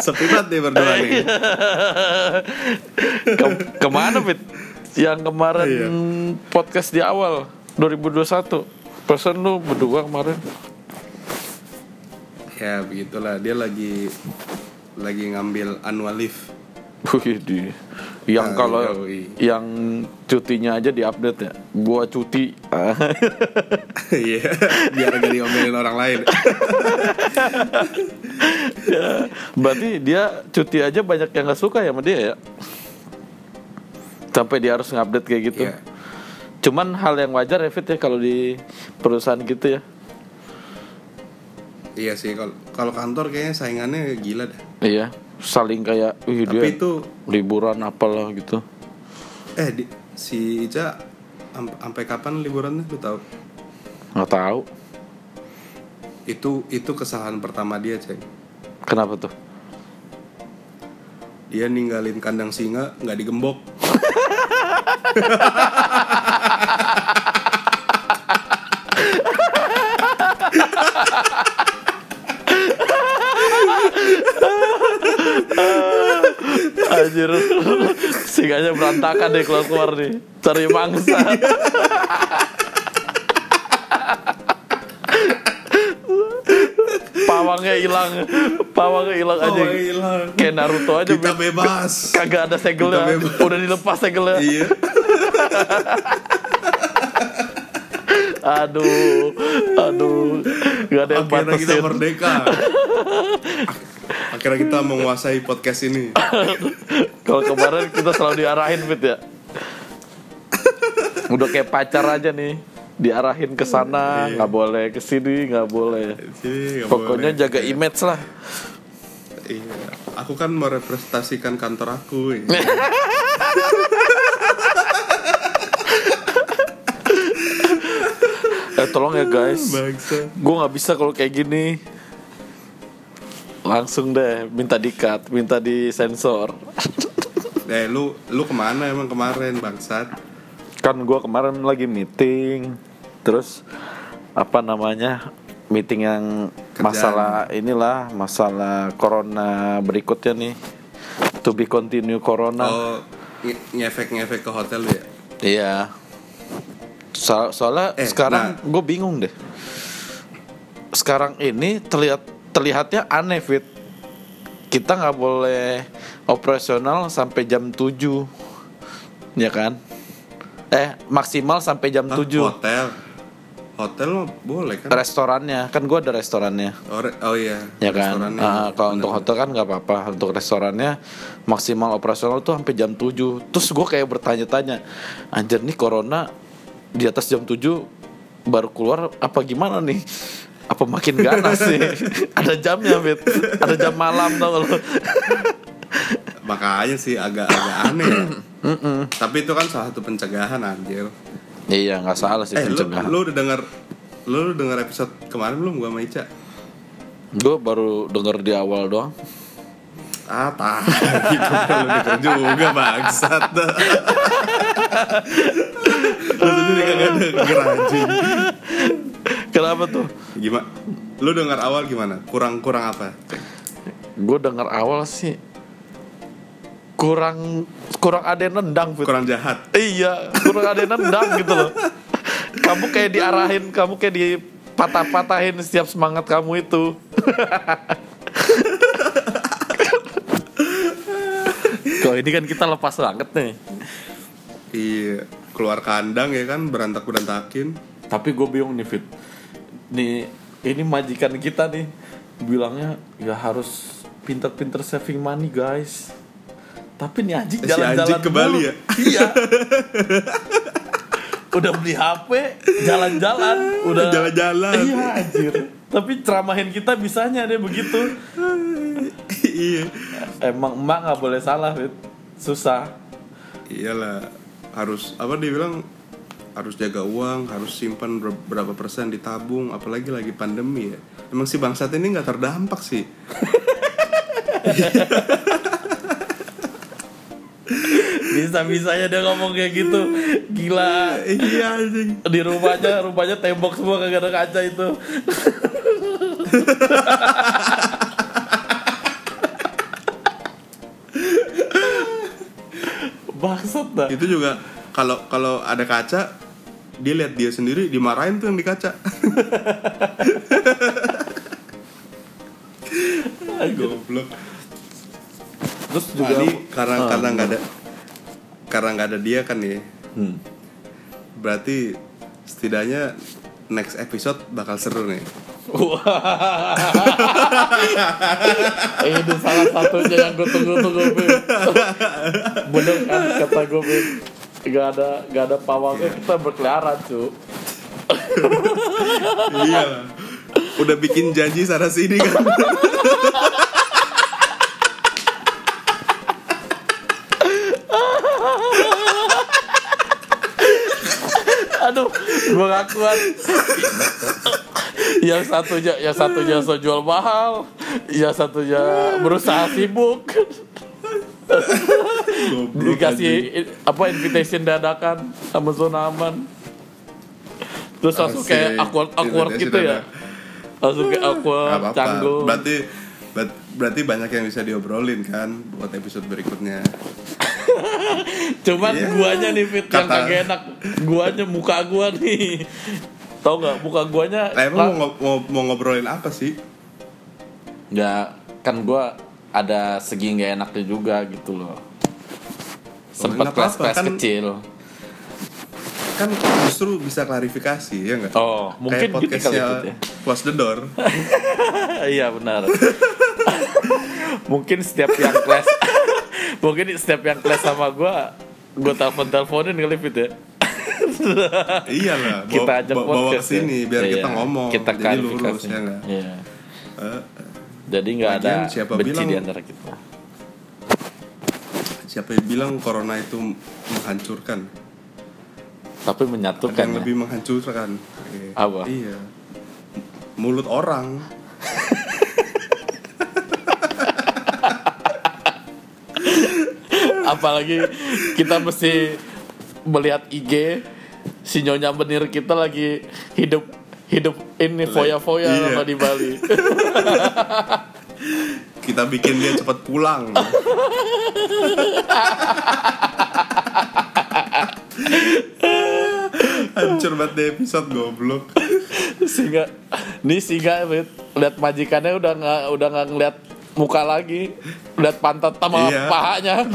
Sepi banget nih berdua nih. ke- ke mana Fit? Yang kemarin Iya. podcast di awal 2021 Persen lu berdua kemarin Ya begitulah dia lagi lagi ngambil annual leave. Wih, yang Ah, kalau yang cutinya aja diupdate ya. Gua cuti. Iya, biar gak diomelin orang lain. Ya, Berarti dia cuti aja banyak yang nggak suka ya sama dia ya. Sampai dia harus ngupdate kayak gitu. Iya. Cuman hal yang wajar ya Fit ya kalau di perusahaan gitu ya. Iya sih kalau kalau kantor kayaknya saingannya gila dah. Iya, saling kayak wih dia Tapi itu liburan apalah gitu. eh di, si Ica am- sampai kapan liburannya lu tahu? Nggak tahu. Itu itu kesalahan pertama dia, Ceng. Kenapa tuh? Dia ninggalin kandang singa nggak digembok. Anjir Singanya berantakan deh keluar keluar nih Cari mangsa Pawangnya hilang Pawangnya hilang aja hilang. Kayak Naruto aja Kita bebas. Kagak ada segelnya Kita. Udah dilepas segelnya iya. Aduh Aduh Gak ada yang Akhirnya kita batasin merdeka. Akhirnya kita menguasai podcast ini. Kalau kemarin kita selalu diarahin Fit ya Udah kayak pacar aja nih Diarahin ke sana nggak boleh ke sini nggak boleh Sini, nggak Pokoknya boleh. jaga image lah Iya. Aku kan merepresentasikan kantor aku. ya. Eh tolong ya guys. Gue nggak bisa kalau kayak gini Langsung deh minta dikat Minta disensor Eh lu lu ke mana emang kemarin bangsat? Kan gue kemarin lagi meeting Terus Apa namanya Meeting yang Kerjaan. Masalah inilah Masalah corona berikutnya nih To be continue corona Oh nge- ngefek-ngefek ke hotel ya? Iya. So- soalnya Eh, sekarang gue bingung deh. Sekarang ini terlihat terlihatnya aneh fit. Kita nggak boleh operasional sampai jam 7 Ya kan? Eh, maksimal sampai jam Hah, 7 Hotel. Hotel boleh kan? Restorannya, kan gue ada restorannya. Oh, re- oh iya. Ya kan. Ah, kalau untuk hotel kan nggak apa-apa. Untuk restorannya maksimal operasional tuh sampai jam 7 Terus gue kayak bertanya-tanya, anjir nih corona di atas jam 7 baru keluar apa gimana nih? Apa makin ganas sih? Ada jamnya, Bet. Ada jam malam tau lo. Makanya sih agak-agak aneh ya. Tapi itu kan salah satu pencegahan anjir. Iya, nggak salah sih Eh lu, pencegahan. lu udah denger lu udah denger episode kemarin belum gua sama Ica? Gue baru denger di awal doang. Ah, tah, gitu lu denger juga bangsat. lu sendiri kagak denger anjing. Kenapa tuh? Gimana? Lu denger awal gimana? Kurang-kurang apa? Gue denger awal sih kurang kurang ada yang nendang, Bet. Kurang jahat. Iya, kurang ada yang nendang gitu loh. Kamu kayak diarahin, kamu kayak dipatah-patahin setiap semangat kamu itu. Kalau ini kan kita lepas banget nih. Iya, keluar kandang ya kan berantak-berantakin. Tapi gue bingung nih Fit. Nih, ini majikan kita nih bilangnya ya harus pinter-pinter saving money guys. Tapi nih anjing Si jalan-jalan anjing ke Bali ya? Iya. udah beli HP, jalan-jalan, udah Jalan-jalan. Iya anjir. Tapi ceramahin kita bisanya deh begitu. iya. Emang emak nggak boleh salah, Fit. Susah. Iyalah, harus apa dia bilang harus jaga uang, harus simpan ber- berapa persen ditabung, apalagi lagi pandemi ya. Emang si bangsat ini nggak terdampak sih. Bisa-bisanya dia ngomong kayak gitu. Gila. iya. Di rumahnya, rumahnya tembok semua kagak ada kaca itu. Bangsat dah. itu juga kalau kalau ada kaca dia lihat dia sendiri dimarahin tuh yang di kaca goblok Terus Nah, juga ini karena Ah, karena nggak ada karena nggak ada dia kan nih Hmm. berarti setidaknya next episode bakal seru nih Wah. Ini salah satunya yang gue tunggu-tunggu. Bener kan kata gue Bim. Gak ada gak ada pawangnya kita berkeliaran cu. iya udah bikin janji sana sini kan Aduh, gue gak kuat. yang satunya, yang satunya so jual mahal, yang satunya berusaha sibuk. Dikasih apa invitation dadakan sama zona aman. Terus langsung kayak awkward awkward Invitation gitu ya. Langsung kayak awkward, canggung. berarti ber- berarti banyak yang bisa diobrolin kan buat episode berikutnya Cuman Iya. guanya nih fit yang Kata- kagak enak. Guanya muka gua nih. Tahu nggak muka guanya? Nah, emang mau, mau, mau ngobrolin apa sih? Ya kan gua ada segi nggak enaknya juga gitu loh. Sempat apa-apa, kelas-kelas kan- kecil. Kan justru bisa klarifikasi ya nggak? Oh, mungkin Kayak gitu kali podcastnya Fit, ya. Close the Door iya benar. mungkin setiap yang kelas mungkin setiap yang kelas sama gua gua telepon teleponin kali fit ya. Iya lah, kita ajak bawa, bawa ke podcast sini ya. biar kita Iya, ngomong Kita Jadi lurus ya nggak? Iya. Eh, Jadi nggak ada siapa benci bilang- di antara kita. siapa yang bilang corona itu menghancurkan? Tapi Ada menyatukan yang ya. lebih menghancurkan. Apa? Iya. Mulut orang. Apalagi kita mesti melihat IG si nyonya menir kita lagi hidup hidup ini foya-foya Iya. sama di Bali. Kita bikin dia cepat pulang. Hancur banget deh episode goblok. sehingga nih Fit, lihat majikannya udah nggak udah nggak ngeliat muka lagi lihat pantat sama Iya. pahanya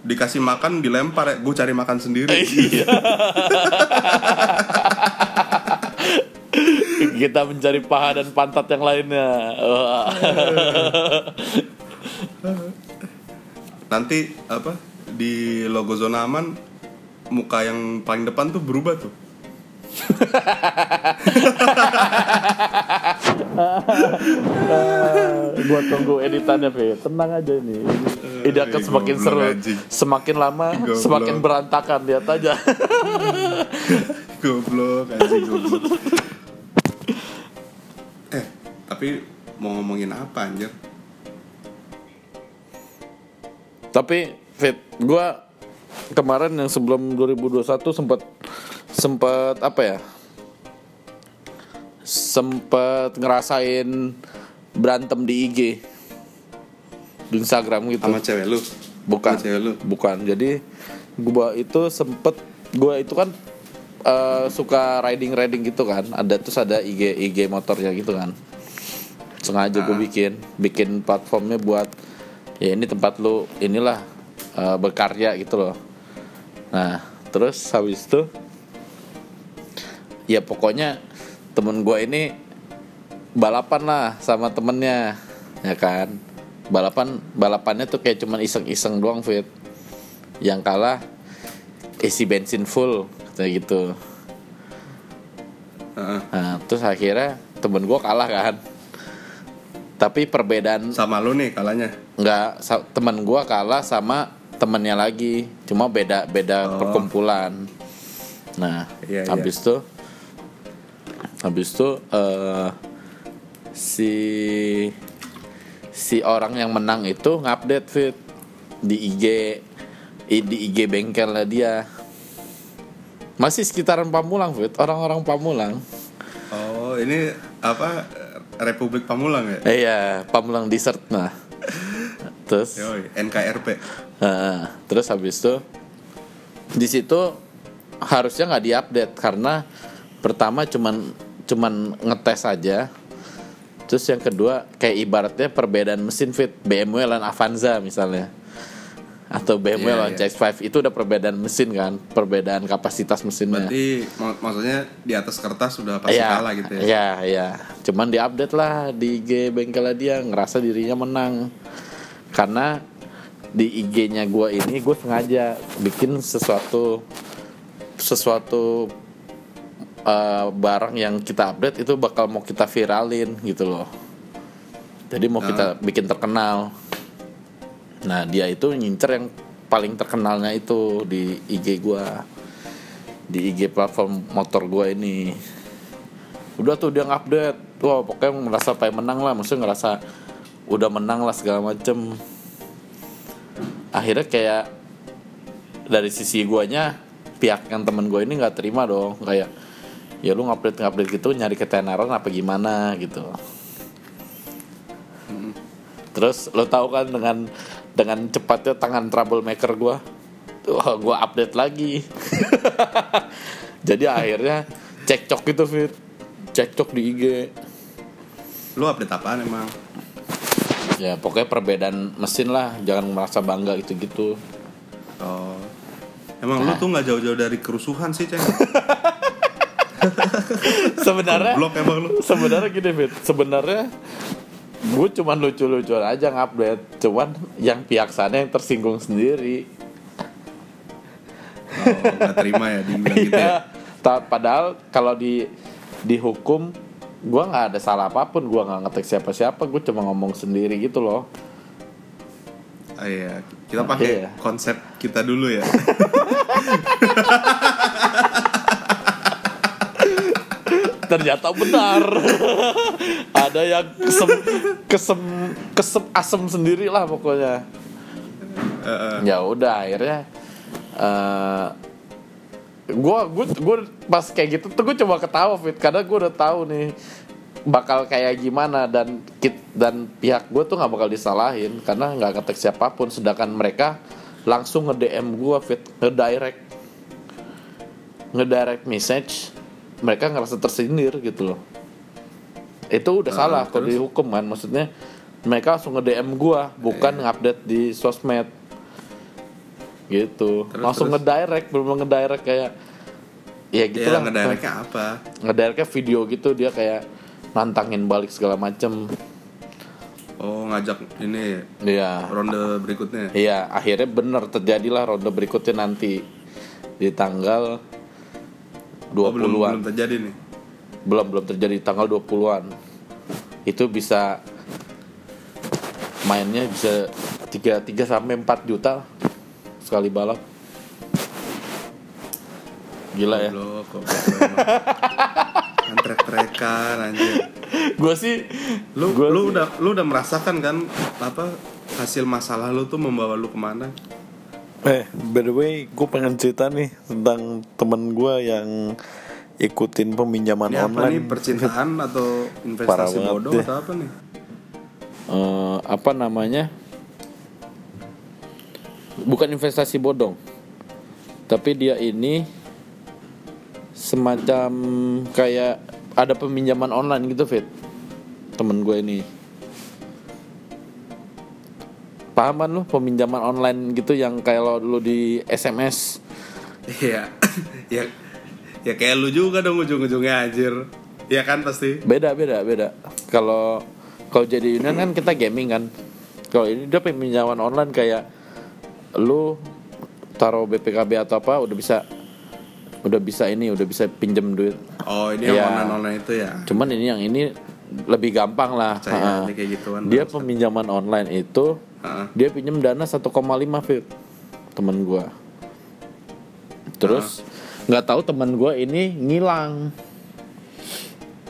Dikasih makan dilempar ya, gue cari makan sendiri. iya kita mencari paha dan pantat yang lainnya. Nanti apa di logo zona aman muka yang paling depan tuh berubah tuh. gua tunggu editannya Fit tenang aja ini. Ini akan semakin seru. semakin lama semakin berantakan. Lihat aja. Goblok anjing goblok. eh, tapi mau ngomongin apa anjir? Tapi Fit, gua kemarin yang sebelum 2021 sempat sempat apa ya? Sempat ngerasain berantem di IG. Di Instagram gitu. Sama cewek lu? Bukan. Sama cewek lu? Bukan. Jadi gua itu sempet gua itu kan eh, suka riding riding gitu kan. Ada terus ada IG IG motornya gitu kan. Sengaja gue Ah. bikin bikin platformnya buat ya ini tempat lu inilah eh, berkarya gitu loh. Nah, terus habis itu ya pokoknya temen gua ini balapan lah sama temennya ya kan balapan balapannya tuh kayak cuman iseng-iseng doang fit yang kalah isi bensin full kayak gitu Heeh. nah terus akhirnya temen gua kalah kan tapi perbedaan Sama lu nih kalanya. nggak temen gua kalah sama temennya lagi cuma beda beda Oh. perkumpulan nah Iya, iya. habis tuh habis tuh eh, si si orang yang menang itu ngupdate fit di IG di IG bengkelnya dia Masih sekitaran Pamulang, Fit. Orang-orang Pamulang. Oh, ini apa Republik Pamulang ya? Eh, iya, Pamulang Desert nah. Terus Yoi, NKRP. Heeh. terus habis itu di situ harusnya nggak diupdate karena pertama cuman cuman ngetes aja. Terus yang kedua kayak ibaratnya perbedaan mesin fit BMW dan Avanza misalnya. Atau BMW Iya, lawan iya. CX-5 itu udah perbedaan mesin kan, perbedaan kapasitas mesinnya. Berarti mak- maksudnya di atas kertas sudah pasti Iya, kalah gitu ya. Iya, iya. Cuman diupdate lah di IG bengkelnya dia ngerasa dirinya menang. Karena di IG-nya gua ini gue sengaja bikin sesuatu sesuatu eh, barang yang kita update itu bakal mau kita viralin gitu loh. Jadi mau kita bikin terkenal. Nah, dia itu ngincer yang paling terkenalnya itu di IG gua. Di IG platform motor gua ini udah tuh dia ngupdate wah pokoknya merasa pengen menang lah maksudnya ngerasa udah menang lah segala macem akhirnya kayak dari sisi guanya pihak yang temen gue ini nggak terima dong kayak ya lu ngupdate ngupdate gitu nyari ketenaran apa gimana gitu. Terus lo tahu kan dengan dengan cepatnya tangan troublemaker gua? Wah gua update lagi. Jadi akhirnya cekcok gitu fit. Cekcok di IG Lu update apaan emang? ya pokoknya perbedaan mesin lah. Jangan merasa bangga gitu gitu Oh. Emang lu tuh nggak jauh-jauh dari kerusuhan sih, Ceng. sebenarnya Blok emang lu. sebenarnya gini fit sebenarnya gue cuman lucu-lucuan aja ngupdate cuman yang pihak sana yang tersinggung sendiri Oh, nggak terima ya dibilang gitu ya. Iya. Padahal kalau di dihukum gue nggak ada salah apa pun gue nggak ngetek siapa-siapa gue cuma ngomong sendiri gitu loh Ah, iya, kita pakai Iya. konsep kita dulu ya. ternyata benar. Ada yang kesem kesem kesem asem sendiri lah pokoknya. Heeh. ya udah akhirnya eh gua gue gue pas kayak gitu tuh gue coba ketawa fit karena gue udah tahu nih bakal kayak gimana dan kit dan pihak gue tuh nggak bakal disalahin karena nggak ketek siapa pun. Sedangkan mereka langsung nge DM gue fit nge direct nge direct message mereka ngerasa tersindir gitu loh. Itu udah Ah, salah kalau dihukum kan? Maksudnya mereka langsung nge DM gua bukan ngupdate di sosmed. Gitu. Terus, langsung terus? nge-direct belum nge-direct kayak ya gitu ya lah. ngedirectnya apa? nge-directnya video gitu dia kayak nantangin balik segala macem. Oh, ngajak ini Iya. ronde berikutnya. Iya akhirnya bener terjadilah ronde berikutnya nanti di tanggal Oh, belum 20-an belum terjadi nih. belum belum terjadi tanggal 20-an itu bisa mainnya bisa 3 3 sampai 4 juta sekali balap gila ya. Antrek-trekan anjir. gue sih Lu gua lu sih- udah lu udah merasakan kan apa hasil masalah lu tuh membawa lu ke mana? Eh by the way gue pengen cerita nih tentang temen gue yang ikutin peminjaman Ini apa online. nih percintaan atau investasi bodoh atau apa nih? Eh, apa namanya? Bukan investasi bodong tapi dia ini semacam kayak ada peminjaman online gitu fit. Temen gue ini pahaman lu peminjaman online gitu yang kayak lo dulu di SMS Iya. ya ya kayak lu juga dong ujung-ujungnya anjir. Iya kan pasti. beda beda beda kalau kalau jadi union kan kita gaming kan kalau ini dia peminjaman online kayak lu taruh BPKB atau apa udah bisa udah bisa ini udah bisa pinjem duit Oh, ini yang Iya. online-online itu ya. cuman ini yang ini lebih gampang lah Percaya Ha-ha. nih kayak gituan. dia peminjaman online itu Heeh. dia pinjem dana 1,5 fit temen gua terus nggak tahu temen gua ini ngilang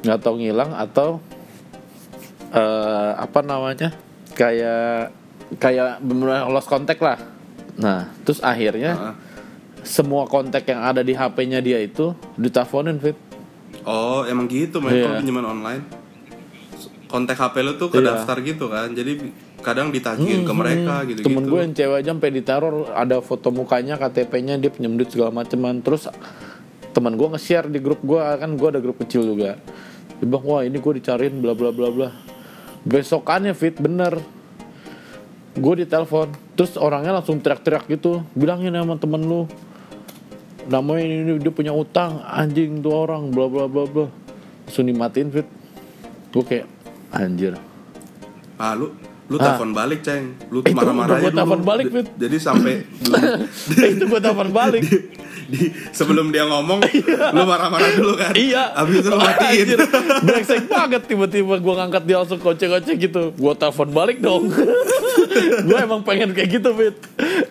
nggak tahu ngilang atau eh apa namanya kayak kayak benar lost contact lah nah terus akhirnya Heeh. semua kontak yang ada di HP-nya dia itu diteleponin fit Oh, emang gitu, main Iya. kalau pinjaman online. Kontak HP lu tuh ke Iya. daftar gitu kan. Jadi kadang ditagihin ke mereka gitu-gitu. temen gue yang cewek aja sampai diteror ada foto mukanya KTP-nya dia pinjam duit segala maceman terus teman gue nge-share di grup gue kan gue ada grup kecil juga. Dia bilang wah ini gue dicariin bla bla bla bla. Besokannya fit bener. Gue ditelepon terus orangnya langsung teriak-teriak gitu. Bilangin sama temen lu namanya ini, ini dia punya utang anjing tuh orang bla bla bla bla. Langsung dimatiin fit. Gue kayak anjir. Ah, lu lu telepon balik, Ceng. Lu Itu marah-marah aja telepon balik, Di- Fit. Jadi sampai itu gue telepon balik di sebelum dia ngomong lu marah-marah dulu kan. Iya. Habis itu lu matiin. Brengsek banget tiba-tiba gue ngangkat dia langsung kocek-kocek gitu. Gue telepon balik dong. gue emang pengen kayak gitu, Fit.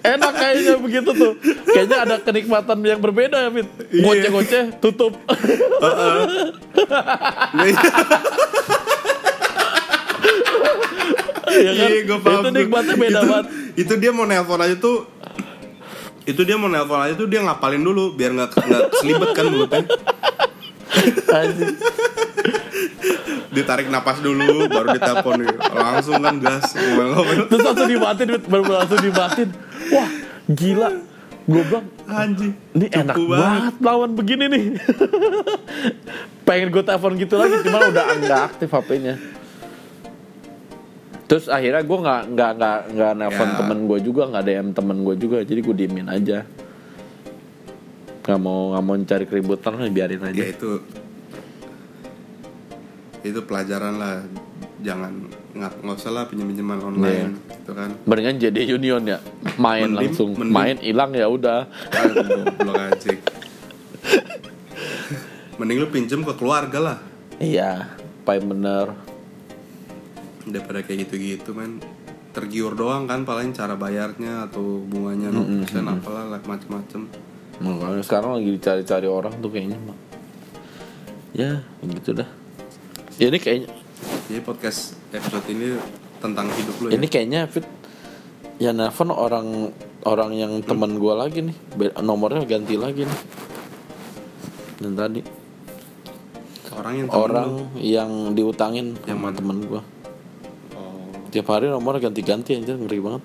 Enak kayaknya begitu tuh. Kayaknya ada kenikmatan yang berbeda ya, Fit. Iya. Goceh-goceh, tutup. Iya kan? Iya, gua paham Itu nikmatnya beda Itu- banget. Itu dia mau nelpon aja tuh itu dia mau nelpon aja tuh dia ngapalin dulu biar nggak nggak selibet kan mulutnya Anjir. ditarik napas dulu baru ditelepon langsung kan gas Terus langsung dimatiin, Fit. Baru langsung dimatiin. Wah, gila. Gue bilang, anjing Ini enak banget lawan begini nih. Pengen gue telepon gitu lagi, cuman udah nggak aktif HP-nya. Terus akhirnya gue nggak nggak nggak nggak nelpon Ya. temen gue juga, nggak DM temen gue juga, jadi gue diemin aja. Gak mau nggak mau cari keributan, biarin aja. ya itu itu pelajaran lah jangan nggak nggak usah lah pinjam pinjaman online gitu kan Mendingan jadi union ya, main Mending- langsung, mending- main hilang ya udah. Aduh, goblok aja mending lu pinjem ke keluarga lah Iya, paling bener. Daripada kayak gitu-gitu men tergiur doang kan paling cara bayarnya atau bunganya no persen apalah lah macem-macem Makanya sekarang lagi dicari-cari orang tuh kayaknya mak. Ya, begitu dah. Ya ini kayaknya jadi podcast episode ini tentang hidup lu ya Ini kayaknya Fit ya nelfon orang orang yang teman gua lagi nih. Nomornya ganti lagi nih. Dan tadi orang yang temen orang lu. yang diutangin Yang sama temen gua. Tiap hari nomornya ganti-ganti anjir ngeri banget.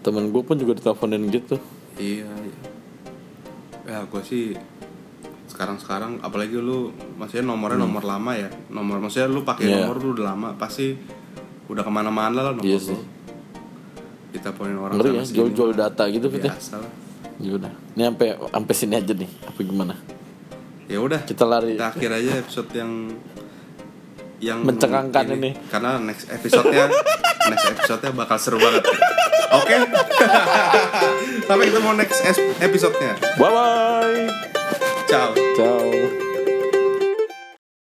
Temen gua pun juga diteleponin gitu. iya, iya. ya gue sih sekarang-sekarang apalagi lu maksudnya nomornya nomor lama ya nomor maksudnya lu pakai Hmm. Iya. nomor lu udah lama pasti udah ke mana-mana lah nomor Iya lu sih. kita poin orang Ngeri ya sini. jual-jual data gitu lah Ya udah. Ini sampai sampai sini aja nih. Apa gimana? ya udah Kita lari. kita akhir aja episode yang yang Mencengangkan ini. karena next episode-nya next episode-nya bakal seru banget oke sampai ketemu next episode-nya Bye bye. ciao Ciao.